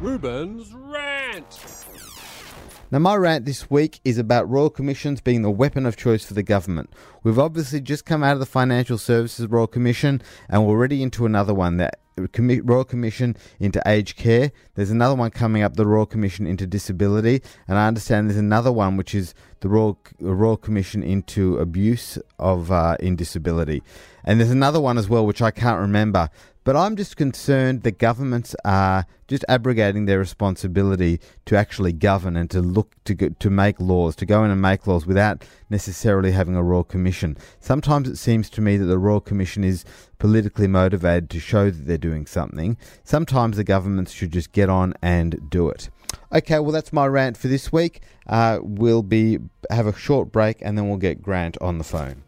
Ruben's Rant. Now, my rant this week is about Royal Commissions being the weapon of choice for the government. We've obviously just come out of the Financial Services Royal Commission and we're already into another one, the Royal Commission into Aged Care. There's another one coming up, the Royal Commission into Disability. And I understand there's another one which is the Royal, Royal Commission into Abuse of uh, in Disability. And there's another one as well which I can't remember. But I'm just concerned that governments are just abrogating their responsibility to actually govern and to look to to make laws, to go in and make laws without necessarily having a royal commission. Sometimes it seems to me that the royal commission is politically motivated to show that they're doing something. Sometimes the governments should just get on and do it. Okay, well that's my rant for this week. Uh, we'll be have a short break and then we'll get Grant on the phone.